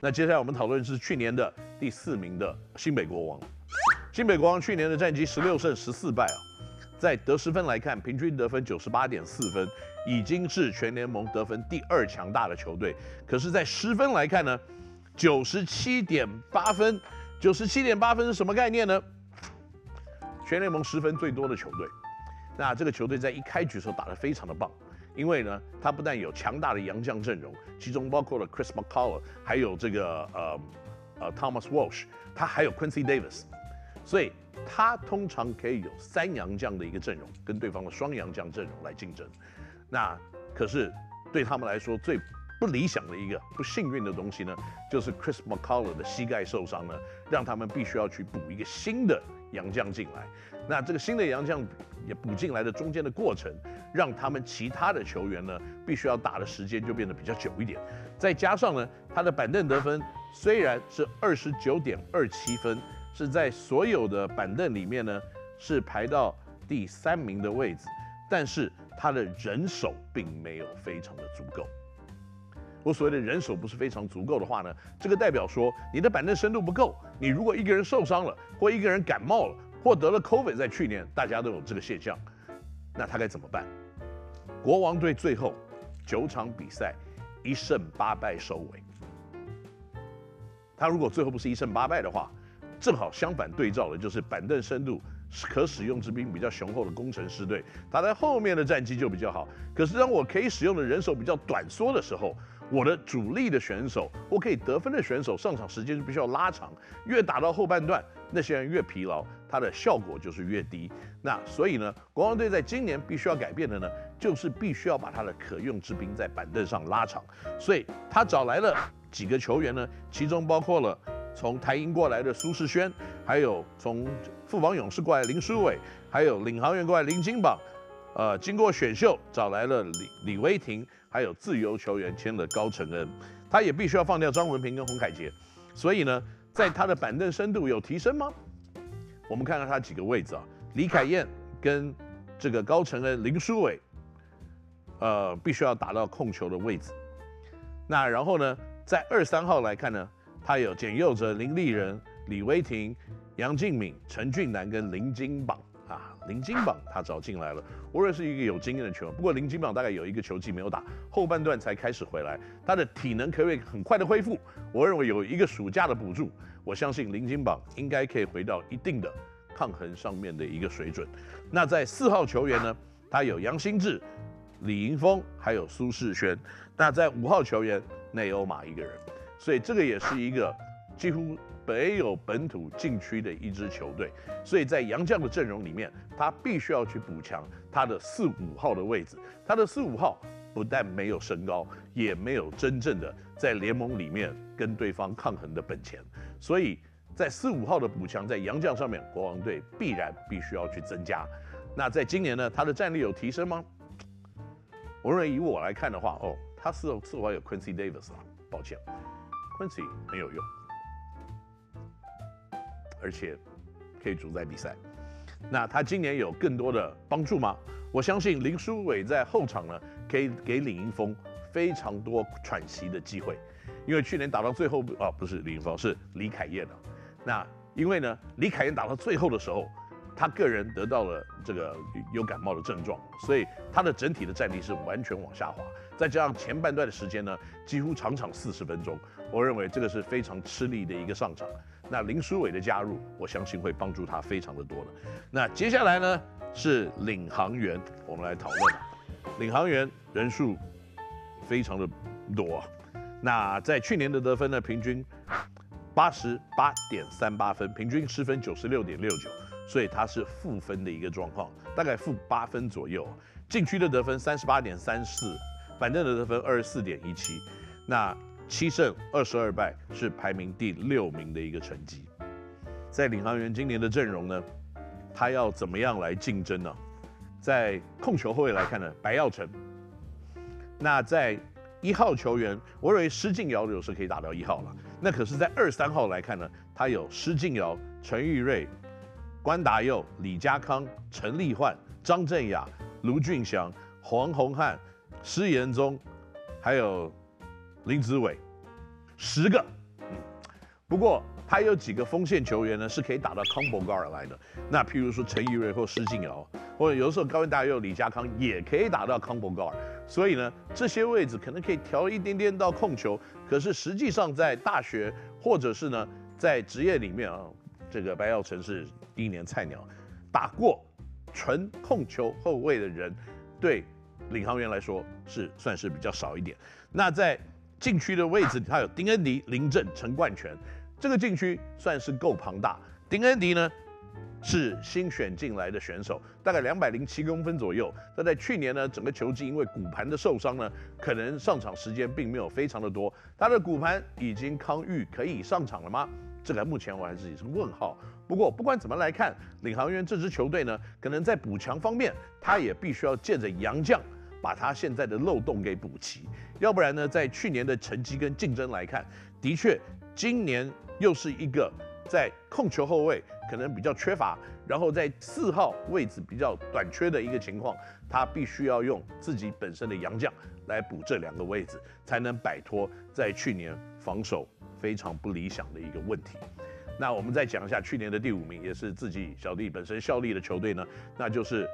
那接下来我们讨论是去年的第四名的新北国王。新北国王去年的战绩十六胜十四败啊，在得失分来看，平均得分九十八点四分，已经是全联盟得分第二强大的球队。可是，在失分来看呢，九十七点八分，九十七点八分是什么概念呢？全联盟失分最多的球队。那这个球队在一开局的时候打得非常的棒，因为呢，他不但有强大的洋将阵容，其中包括了 Chris McCullough，还有这个呃呃 Thomas Walsh，他还有 Quincy Davis。所以他通常可以有三洋将的一个阵容，跟对方的双洋将阵容来竞争。那可是对他们来说最不理想的一个不幸运的东西呢，就是 Chris McCullough 的膝盖受伤呢，让他们必须要去补一个新的洋将进来。那这个新的洋将也补进来的中间的过程，让他们其他的球员呢，必须要打的时间就变得比较久一点。再加上呢，他的板凳得分虽然是二十九点二七分。是在所有的板凳里面呢，是排到第三名的位置，但是他的人手并没有非常的足够。我所谓的人手不是非常足够的话呢，这个代表说你的板凳深度不够。你如果一个人受伤了，或一个人感冒了，或得了 COVID，在去年大家都有这个现象，那他该怎么办？国王队最后九场比赛一胜八败收尾。他如果最后不是一胜八败的话，正好相反对照的就是板凳深度可使用之兵比较雄厚的工程师队，他在后面的战绩就比较好。可是当我可以使用的人手比较短缩的时候，我的主力的选手我可以得分的选手上场时间就必须要拉长，越打到后半段，那些人越疲劳，他的效果就是越低。那所以呢，国王队在今年必须要改变的呢，就是必须要把他的可用之兵在板凳上拉长。所以他找来了几个球员呢，其中包括了。从台银过来的苏世轩，还有从富邦勇士过来林书伟，还有领航员过来林金榜，呃，经过选秀找来了李李威霆，还有自由球员签了高承恩，他也必须要放掉张文平跟洪凯杰，所以呢，在他的板凳深度有提升吗？我们看看他几个位置啊，李凯燕跟这个高承恩、林书伟，呃，必须要打到控球的位置，那然后呢，在二三号来看呢？他有简佑哲、林立人、李威霆、杨敬敏、陈俊南跟林金榜啊，林金榜他找进来了。我认为是一个有经验的球员，不过林金榜大概有一个球季没有打，后半段才开始回来，他的体能可以很快的恢复？我认为有一个暑假的补助，我相信林金榜应该可以回到一定的抗衡上面的一个水准。那在四号球员呢，他有杨新志、李盈峰，还有苏世轩。那在五号球员内欧马一个人。所以这个也是一个几乎没有本土禁区的一支球队，所以在杨绛的阵容里面，他必须要去补强他的四五号的位置。他的四五号不但没有身高，也没有真正的在联盟里面跟对方抗衡的本钱。所以在四五号的补强，在杨绛上面，国王队必然必须要去增加。那在今年呢，他的战力有提升吗？我认为以我来看的话，哦，他四四五号有 Quincy Davis 啊，抱歉。Quincy 很有用，而且可以主宰比赛。那他今年有更多的帮助吗？我相信林书伟在后场呢，可以给李盈峰非常多喘息的机会。因为去年打到最后，啊，不是李盈峰，是李凯燕啊。那因为呢，李凯燕打到最后的时候，他个人得到了这个有感冒的症状，所以他的整体的战力是完全往下滑。再加上前半段的时间呢，几乎场场四十分钟。我认为这个是非常吃力的一个上场。那林书伟的加入，我相信会帮助他非常的多的。那接下来呢是领航员，我们来讨论。领航员人数非常的多。那在去年的得分呢，平均八十八点三八分，平均失分九十六点六九，所以他是负分的一个状况，大概负八分左右。禁区的得分三十八点三四，板凳的得分二十四点一七。那七胜二十二败是排名第六名的一个成绩，在领航员今年的阵容呢，他要怎么样来竞争呢？在控球后卫来看呢，白耀成。那在一号球员，我认为施晋尧有时可以打到一号了。那可是，在二三号来看呢，他有施晋尧、陈玉瑞、关达佑、李家康、陈立焕、张镇雅、卢俊祥、黄宏汉、施延宗，还有。林子伟，十个不过他有几个锋线球员呢，是可以打到 combo guard 来的。那譬如说陈怡芮或施晋尧，或者有的时候高文大佑、李家康也可以打到 combo guard。所以呢，这些位置可能可以调一点点到控球。可是实际上在大学或者是呢在职业里面啊，这个白耀成是第一年菜鸟，打过纯控球后卫的人，对领航员来说是算是比较少一点。那在禁区的位置，他有丁恩迪、林政、陈冠权。这个禁区算是够庞大。丁恩迪呢是新选进来的选手，大概两百零七公分左右。但在去年呢，整个球季因为骨盘的受伤呢，可能上场时间并没有非常的多。他的骨盘已经康愈，可以上场了吗？这个目前我还是也是问号。不过不管怎么来看，领航员这支球队呢，可能在补强方面，他也必须要借着洋将把他现在的漏洞给补齐。要不然呢，在去年的成绩跟竞争来看，的确今年。又是一个在控球后卫可能比较缺乏，然后在四号位置比较短缺的一个情况，他必须要用自己本身的洋将来补这两个位置，才能摆脱在去年防守非常不理想的一个问题。那我们再讲一下去年的第五名，也是自己小弟本身效力的球队呢，那就是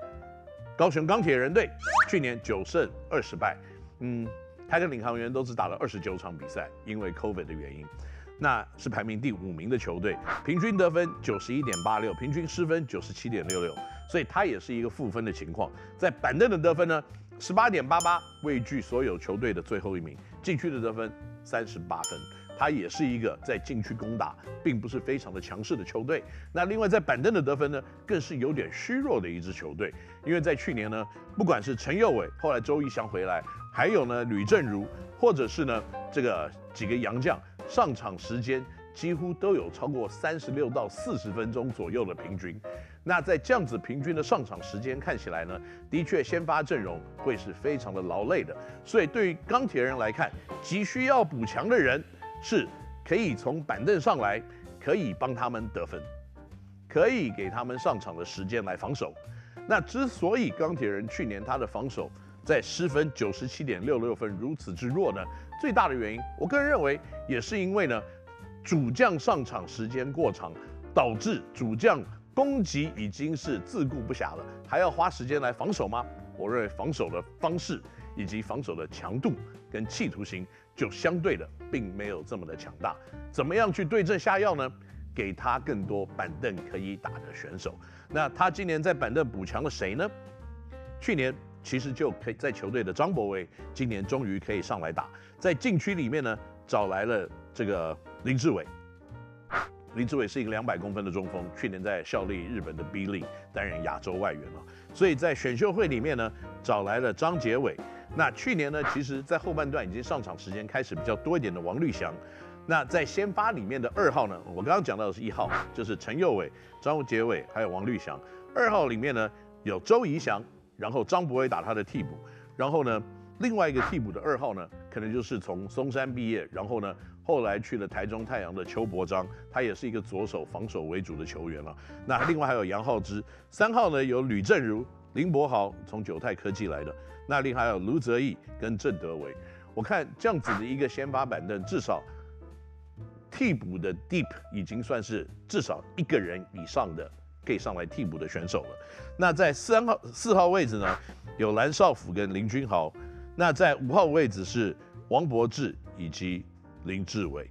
高雄钢铁人队，去年九胜二十败，嗯，他跟领航员都只打了二十九场比赛，因为 COVID 的原因。那是排名第五名的球队，平均得分九十一点八六，平均失分九十七点六六，所以他也是一个负分的情况。在板凳的得分呢，十八点八八，位居所有球队的最后一名。禁区的得分三十八分，他也是一个在禁区攻打并不是非常的强势的球队。那另外在板凳的得分呢，更是有点虚弱的一支球队，因为在去年呢，不管是陈佑伟，后来周一翔回来，还有呢吕正如，或者是呢这个几个洋将。上场时间几乎都有超过三十六到四十分钟左右的平均，那在这样子平均的上场时间看起来呢，的确先发阵容会是非常的劳累的。所以对于钢铁人来看，急需要补强的人是可以从板凳上来，可以帮他们得分，可以给他们上场的时间来防守。那之所以钢铁人去年他的防守在失分九十七点六六分如此之弱呢？最大的原因，我个人认为也是因为呢，主将上场时间过长，导致主将攻击已经是自顾不暇了，还要花时间来防守吗？我认为防守的方式以及防守的强度跟企图心就相对的并没有这么的强大。怎么样去对症下药呢？给他更多板凳可以打的选手。那他今年在板凳补强了谁呢？去年。其实就可以在球队的张博威，今年终于可以上来打，在禁区里面呢，找来了这个林志伟。林志伟是一个两百公分的中锋，去年在效力日本的 B League 担任亚洲外援了，所以在选秀会里面呢，找来了张杰伟。那去年呢，其实在后半段已经上场时间开始比较多一点的王律翔。那在先发里面的二号呢，我刚刚讲到的是一号，就是陈佑伟、张杰伟还有王律翔。二号里面呢，有周怡翔。然后张博伟打他的替补，然后呢，另外一个替补的二号呢，可能就是从松山毕业，然后呢，后来去了台中太阳的邱伯章，他也是一个左手防守为主的球员了。那另外还有杨浩之，三号呢有吕正如、林柏豪，从九泰科技来的。那另外还有卢泽义跟郑德维。我看这样子的一个先发板凳，至少替补的 deep 已经算是至少一个人以上的。可以上来替补的选手了。那在三号、四号位置呢，有蓝少辅跟林君豪。那在五号位置是王柏智以及林志伟。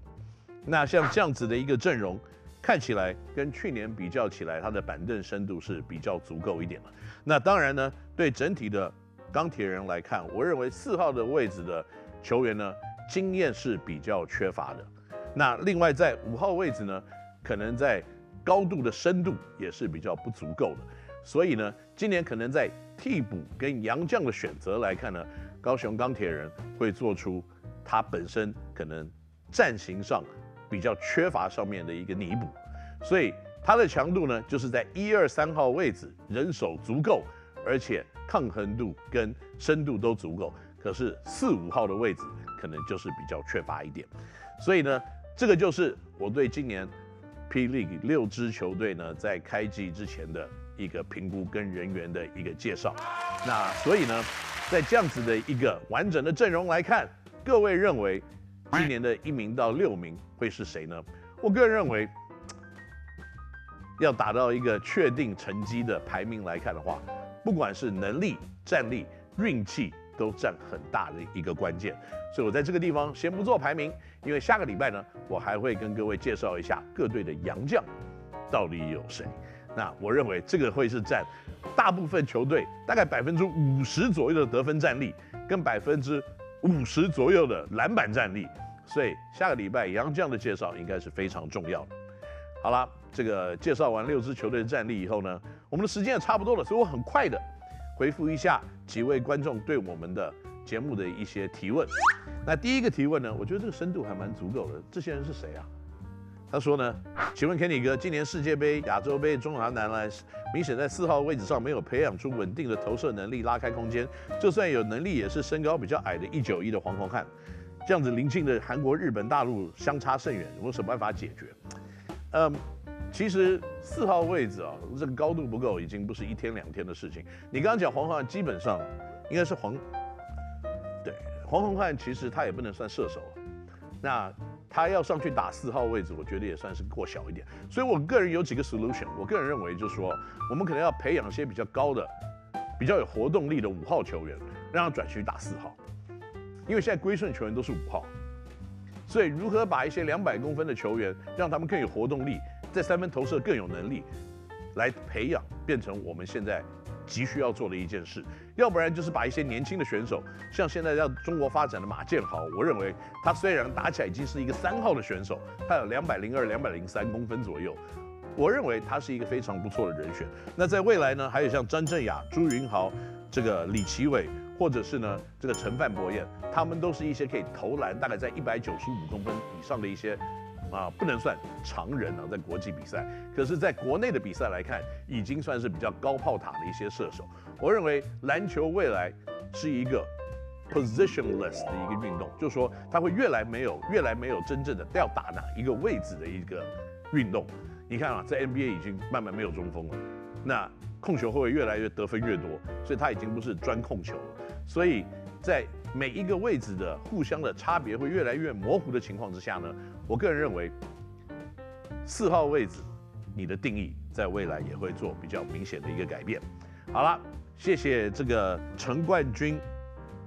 那像这样子的一个阵容，看起来跟去年比较起来，他的板凳深度是比较足够一点了。那当然呢，对整体的钢铁人来看，我认为四号的位置的球员呢，经验是比较缺乏的。那另外在五号位置呢，可能在高度的深度也是比较不足够的，所以呢，今年可能在替补跟洋将的选择来看呢，高雄钢铁人会做出他本身可能战型上比较缺乏上面的一个弥补，所以他的强度呢，就是在一二三号位置人手足够，而且抗衡度跟深度都足够，可是四五号的位置可能就是比较缺乏一点，所以呢，这个就是我对今年。P.League 六支球队呢，在开季之前的一个评估跟人员的一个介绍。那所以呢，在这样子的一个完整的阵容来看，各位认为今年的一名到六名会是谁呢？我个人认为，要达到一个确定成绩的排名来看的话，不管是能力、战力、运气，都占很大的一个关键。所以我在这个地方先不做排名，因为下个礼拜呢，我还会跟各位介绍一下各队的洋将到底有谁。那我认为这个会是占大部分球队大概百分之五十左右的得分战力，跟百分之五十左右的篮板战力。所以下个礼拜洋将的介绍应该是非常重要的。好了，这个介绍完六支球队的战力以后呢，我们的时间也差不多了，所以我很快的回复一下几位观众对我们的节目的一些提问。那第一个提问呢，我觉得这个深度还蛮足够的。这些人是谁啊？他说呢，请问 Kenny 哥，今年世界杯、亚洲杯、中华男篮，明显在四号位置上没有培养出稳定的投射能力，拉开空间，就算有能力，也是身高比较矮的一九一的黄宏汉。这样子临近的韩国、日本、大陆相差甚远，有没有什么办法解决？嗯，其实四号位置啊，这个高度不够，已经不是一天两天的事情。你刚刚讲黄宏汉，基本上应该是黄，对，黄宏汉其实他也不能算射手，那他要上去打四号位置，我觉得也算是过小一点。所以我个人有几个 solution，我个人认为就是说，我们可能要培养一些比较高的、比较有活动力的五号球员，让他转去打四号。因为现在归顺球员都是五号，所以如何把一些两百公分的球员，让他们更有活动力，在三分投射更有能力，来培养，变成我们现在急需要做的一件事。要不然就是把一些年轻的选手，像现在在中国发展的马建豪，我认为他虽然打起来已经是一个三号的选手，他有两百零二、两百零三公分左右，我认为他是一个非常不错的人选。那在未来呢，还有像张镇雅、朱云豪、这个李奇伟。或者是呢，这个陈范博彦，他们都是一些可以投篮，大概在一百九十五公分以上的一些，啊，不能算常人啊，在国际比赛，可是在国内的比赛来看，已经算是比较高炮塔的一些射手。我认为篮球未来是一个 positionless 的一个运动，就是说它会越来没有，越来没有真正的要打哪一个位置的一个运动。你看啊，在 NBA 已经慢慢没有中锋了，那控球会越来越得分越多，所以它已经不是专控球了。所以在每一个位置的互相的差别会越来越模糊的情况之下呢，我个人认为四号位置你的定义在未来也会做比较明显的一个改变。好了，谢谢这个陈冠军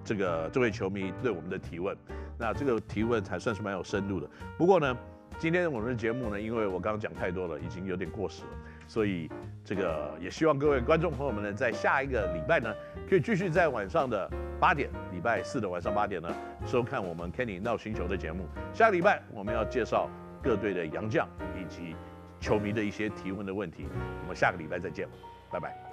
这个这位球迷对我们的提问，那这个提问还算是蛮有深度的。不过呢，今天我们的节目呢，因为我刚刚讲太多了，已经有点过时了。所以，这个也希望各位观众朋友们呢，在下一个礼拜呢，可以继续在晚上的八点，礼拜四的晚上八点呢，收看我们 Kenny 闹星球的节目。下个礼拜我们要介绍各队的洋将以及球迷的一些提问的问题。我们下个礼拜再见，拜拜。